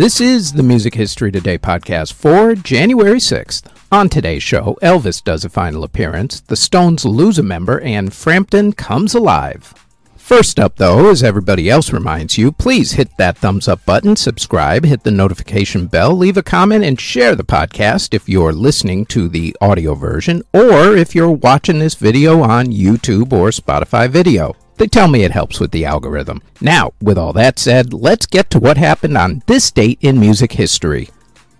This is the Music History Today podcast for January 6th. On today's show, Elvis does a final appearance, the Stones lose a member, and Frampton comes alive. First up, though, as everybody else reminds you, please hit that thumbs up button, subscribe, hit the notification bell, leave a comment, and share the podcast if you're listening to the audio version or if you're watching this video on YouTube or Spotify video. They tell me it helps with the algorithm. Now, with all that said, let's get to what happened on this date in music history.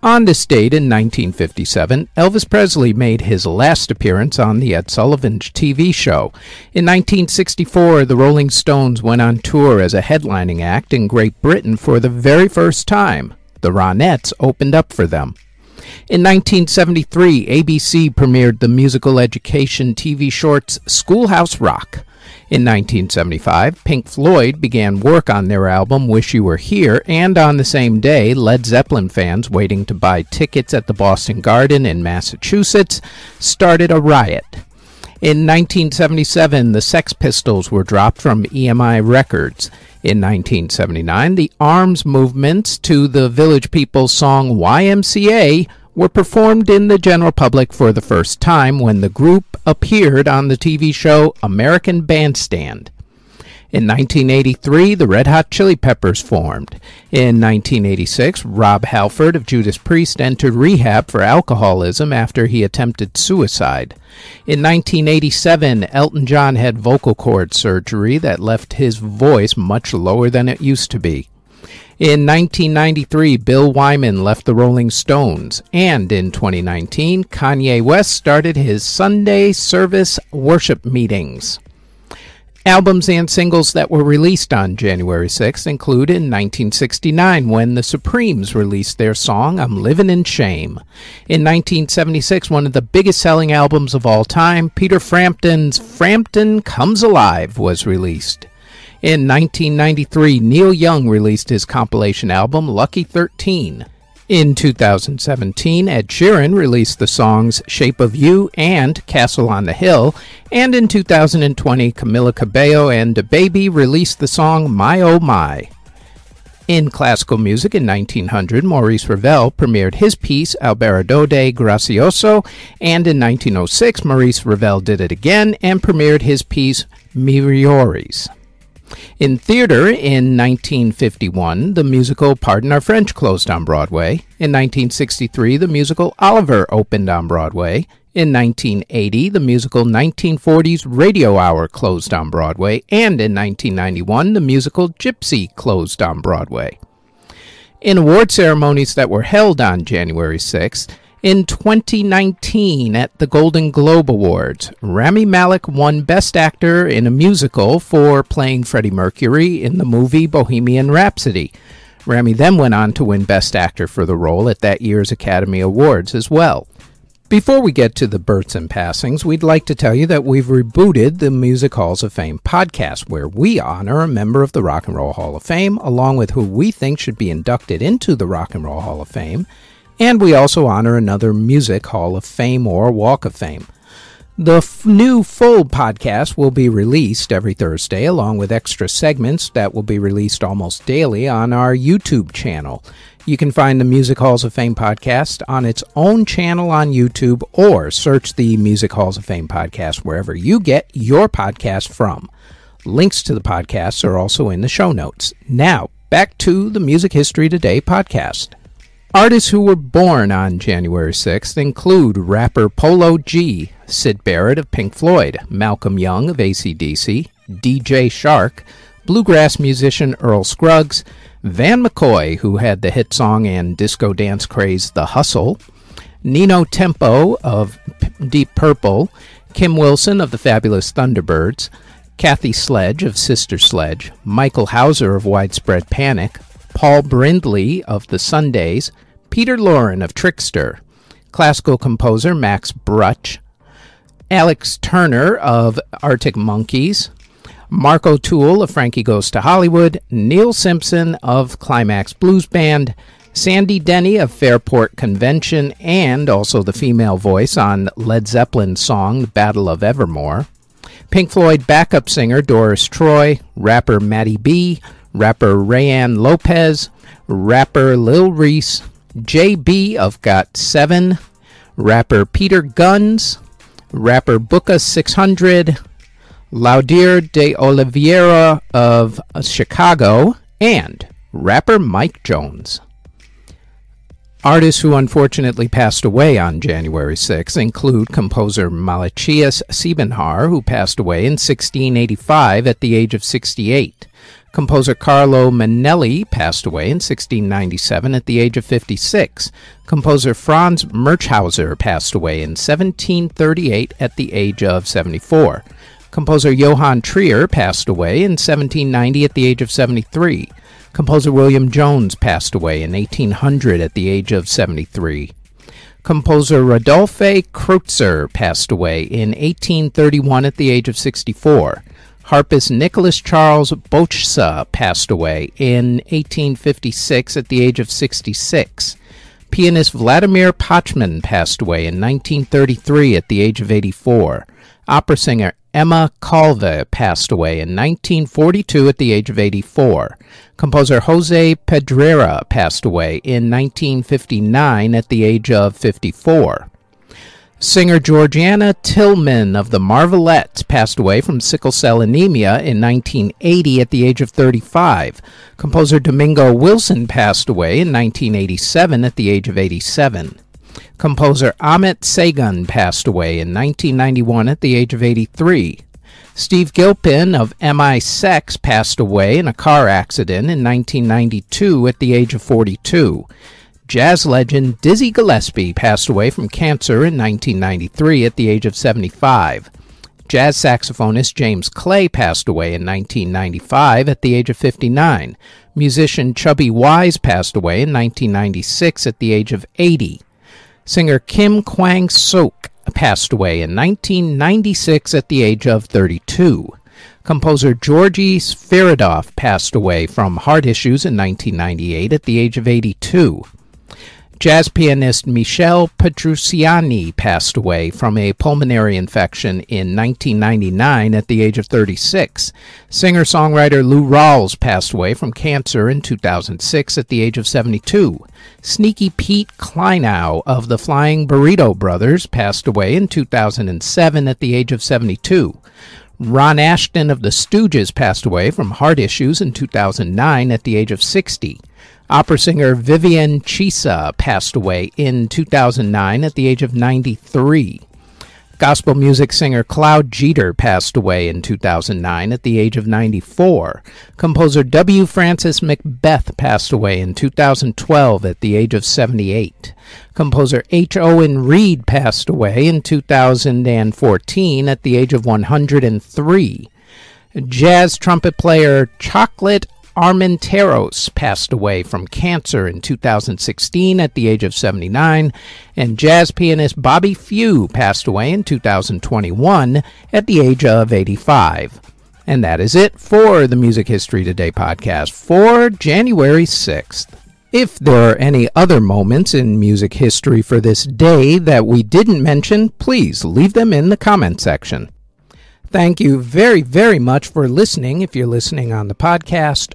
On this date in 1957, Elvis Presley made his last appearance on the Ed Sullivan TV show. In 1964, the Rolling Stones went on tour as a headlining act in Great Britain for the very first time. The Ronettes opened up for them. In 1973, ABC premiered the musical education TV shorts Schoolhouse Rock. In 1975, Pink Floyd began work on their album Wish You Were Here, and on the same day, Led Zeppelin fans waiting to buy tickets at the Boston Garden in Massachusetts started a riot. In 1977, the Sex Pistols were dropped from EMI Records. In 1979, the arms movements to the Village People song YMCA were performed in the general public for the first time when the group appeared on the TV show American Bandstand. In 1983, the Red Hot Chili Peppers formed. In 1986, Rob Halford of Judas Priest entered rehab for alcoholism after he attempted suicide. In 1987, Elton John had vocal cord surgery that left his voice much lower than it used to be. In 1993, Bill Wyman left the Rolling Stones, and in 2019, Kanye West started his Sunday service worship meetings. Albums and singles that were released on January 6th include in 1969 when the Supremes released their song I'm Livin' in Shame. In 1976, one of the biggest selling albums of all time, Peter Frampton's Frampton Comes Alive was released. In 1993, Neil Young released his compilation album Lucky 13. In 2017, Ed Sheeran released the songs Shape of You and Castle on the Hill, and in 2020, Camila Cabello and DaBaby released the song My Oh My. In classical music in 1900, Maurice Ravel premiered his piece Alborada de Gracioso, and in 1906, Maurice Ravel did it again and premiered his piece Miroirs. In theater, in 1951, the musical Pardon Our French closed on Broadway. In 1963, the musical Oliver opened on Broadway. In 1980, the musical 1940s Radio Hour closed on Broadway. And in 1991, the musical Gypsy closed on Broadway. In award ceremonies that were held on January 6th, in 2019, at the Golden Globe Awards, Rami Malek won Best Actor in a Musical for playing Freddie Mercury in the movie Bohemian Rhapsody. Rami then went on to win Best Actor for the role at that year's Academy Awards as well. Before we get to the births and passings, we'd like to tell you that we've rebooted the Music Halls of Fame podcast, where we honor a member of the Rock and Roll Hall of Fame, along with who we think should be inducted into the Rock and Roll Hall of Fame and we also honor another Music Hall of Fame or Walk of Fame. The f- new full podcast will be released every Thursday, along with extra segments that will be released almost daily on our YouTube channel. You can find the Music Halls of Fame podcast on its own channel on YouTube or search the Music Halls of Fame podcast wherever you get your podcast from. Links to the podcasts are also in the show notes. Now, back to the Music History Today podcast. Artists who were born on January 6th include rapper Polo G, Syd Barrett of Pink Floyd, Malcolm Young of ACDC, DJ Shark, bluegrass musician Earl Scruggs, Van McCoy, who had the hit song and disco dance craze The Hustle, Nino Tempo of Deep Purple, Kim Wilson of the Fabulous Thunderbirds, Kathy Sledge of Sister Sledge, Michael Houser of Widespread Panic, Paul Brindley of the Sundays, Peter Lauren of Trickster, classical composer Max Bruch, Alex Turner of Arctic Monkeys, Mark O'Toole of Frankie Goes to Hollywood, Neil Simpson of Climax Blues Band, Sandy Denny of Fairport Convention, and also the female voice on Led Zeppelin's song Battle of Evermore, Pink Floyd backup singer Doris Troy, rapper Matty B, rapper Rayan Lopez, rapper Lil Reese, JB of Got 7, rapper Peter Guns, rapper Booka 600, Laudir de Oliveira of Chicago, and rapper Mike Jones. Artists who unfortunately passed away on January 6 include composer Malachias Siebenhaar, who passed away in 1685 at the age of 68. Composer Carlo Manelli passed away in 1697 at the age of 56. Composer Franz Murschhauser passed away in 1738 at the age of 74. Composer Johann Trier passed away in 1790 at the age of 73. Composer William Jones passed away in 1800 at the age of 73. Composer Rodolphe Kreutzer passed away in 1831 at the age of 64. Harpist Nicholas Charles Bochsa passed away in 1856 at the age of 66. Pianist Vladimir Pachmann passed away in 1933 at the age of 84. Opera singer Emma Calve passed away in 1942 at the age of 84. Composer Jose Pedrera passed away in 1959 at the age of 54. Singer Georgiana Tillman of the Marvelettes passed away from sickle cell anemia in 1980 at the age of 35. Composer Domingo Wilson passed away in 1987 at the age of 87. Composer Amit Sagan passed away in 1991 at the age of 83. Steve Gilpin of Mi-Sex passed away in a car accident in 1992 at the age of 42. Jazz legend Dizzy Gillespie passed away from cancer in 1993 at the age of 75. Jazz saxophonist James Clay passed away in 1995 at the age of 59. Musician Chubby Wise passed away in 1996 at the age of 80. Singer Kim Kwang Sok passed away in 1996 at the age of 32. Composer Georgy Sviridov passed away from heart issues in 1998 at the age of 82. Jazz pianist Michel Petrucciani passed away from a pulmonary infection in 1999 at the age of 36. Singer songwriter Lou Rawls passed away from cancer in 2006 at the age of 72. Sneaky Pete Kleinow of the Flying Burrito Brothers passed away in 2007 at the age of 72. Ron Ashton of the Stooges passed away from heart issues in 2009 at the age of 60. Opera singer Vivian Chiesa passed away in 2009 at the age of 93. Gospel music singer Claude Jeter passed away in 2009 at the age of 94. Composer W. Francis McBeth passed away in 2012 at the age of 78. Composer H. Owen Reed passed away in 2014 at the age of 103. Jazz trumpet player Chocolate Armenteros passed away from cancer in 2016 at the age of 79, and jazz pianist Bobby Few passed away in 2021 at the age of 85. And that is it for the Music History Today podcast for January 6th. If there are any other moments in music history for this day that we didn't mention, please leave them in the comment section. Thank you very, very much for listening if you're listening on the podcast